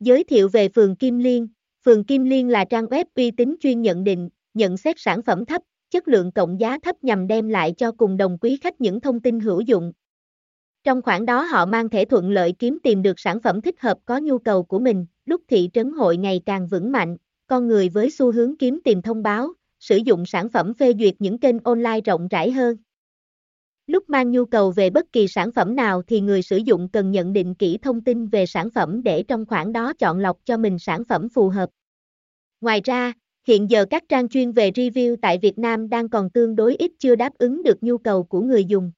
Giới thiệu về Phường Kim Liên Phường Kim Liên là trang web uy tín chuyên nhận định, nhận xét sản phẩm thấp, chất lượng cộng giá thấp nhằm đem lại cho cùng đồng quý khách những thông tin hữu dụng. Trong khoảng đó họ mang thể thuận lợi kiếm tìm được sản phẩm thích hợp có nhu cầu của mình, lúc thị trấn hội ngày càng vững mạnh, con người với xu hướng kiếm tìm thông báo, sử dụng sản phẩm phê duyệt những kênh online rộng rãi hơn. Lúc mang nhu cầu về bất kỳ sản phẩm nào thì người sử dụng cần nhận định kỹ thông tin về sản phẩm để trong khoảng đó chọn lọc cho mình sản phẩm phù hợp. Ngoài ra, hiện giờ các trang chuyên về review tại Việt Nam đang còn tương đối ít chưa đáp ứng được nhu cầu của người dùng.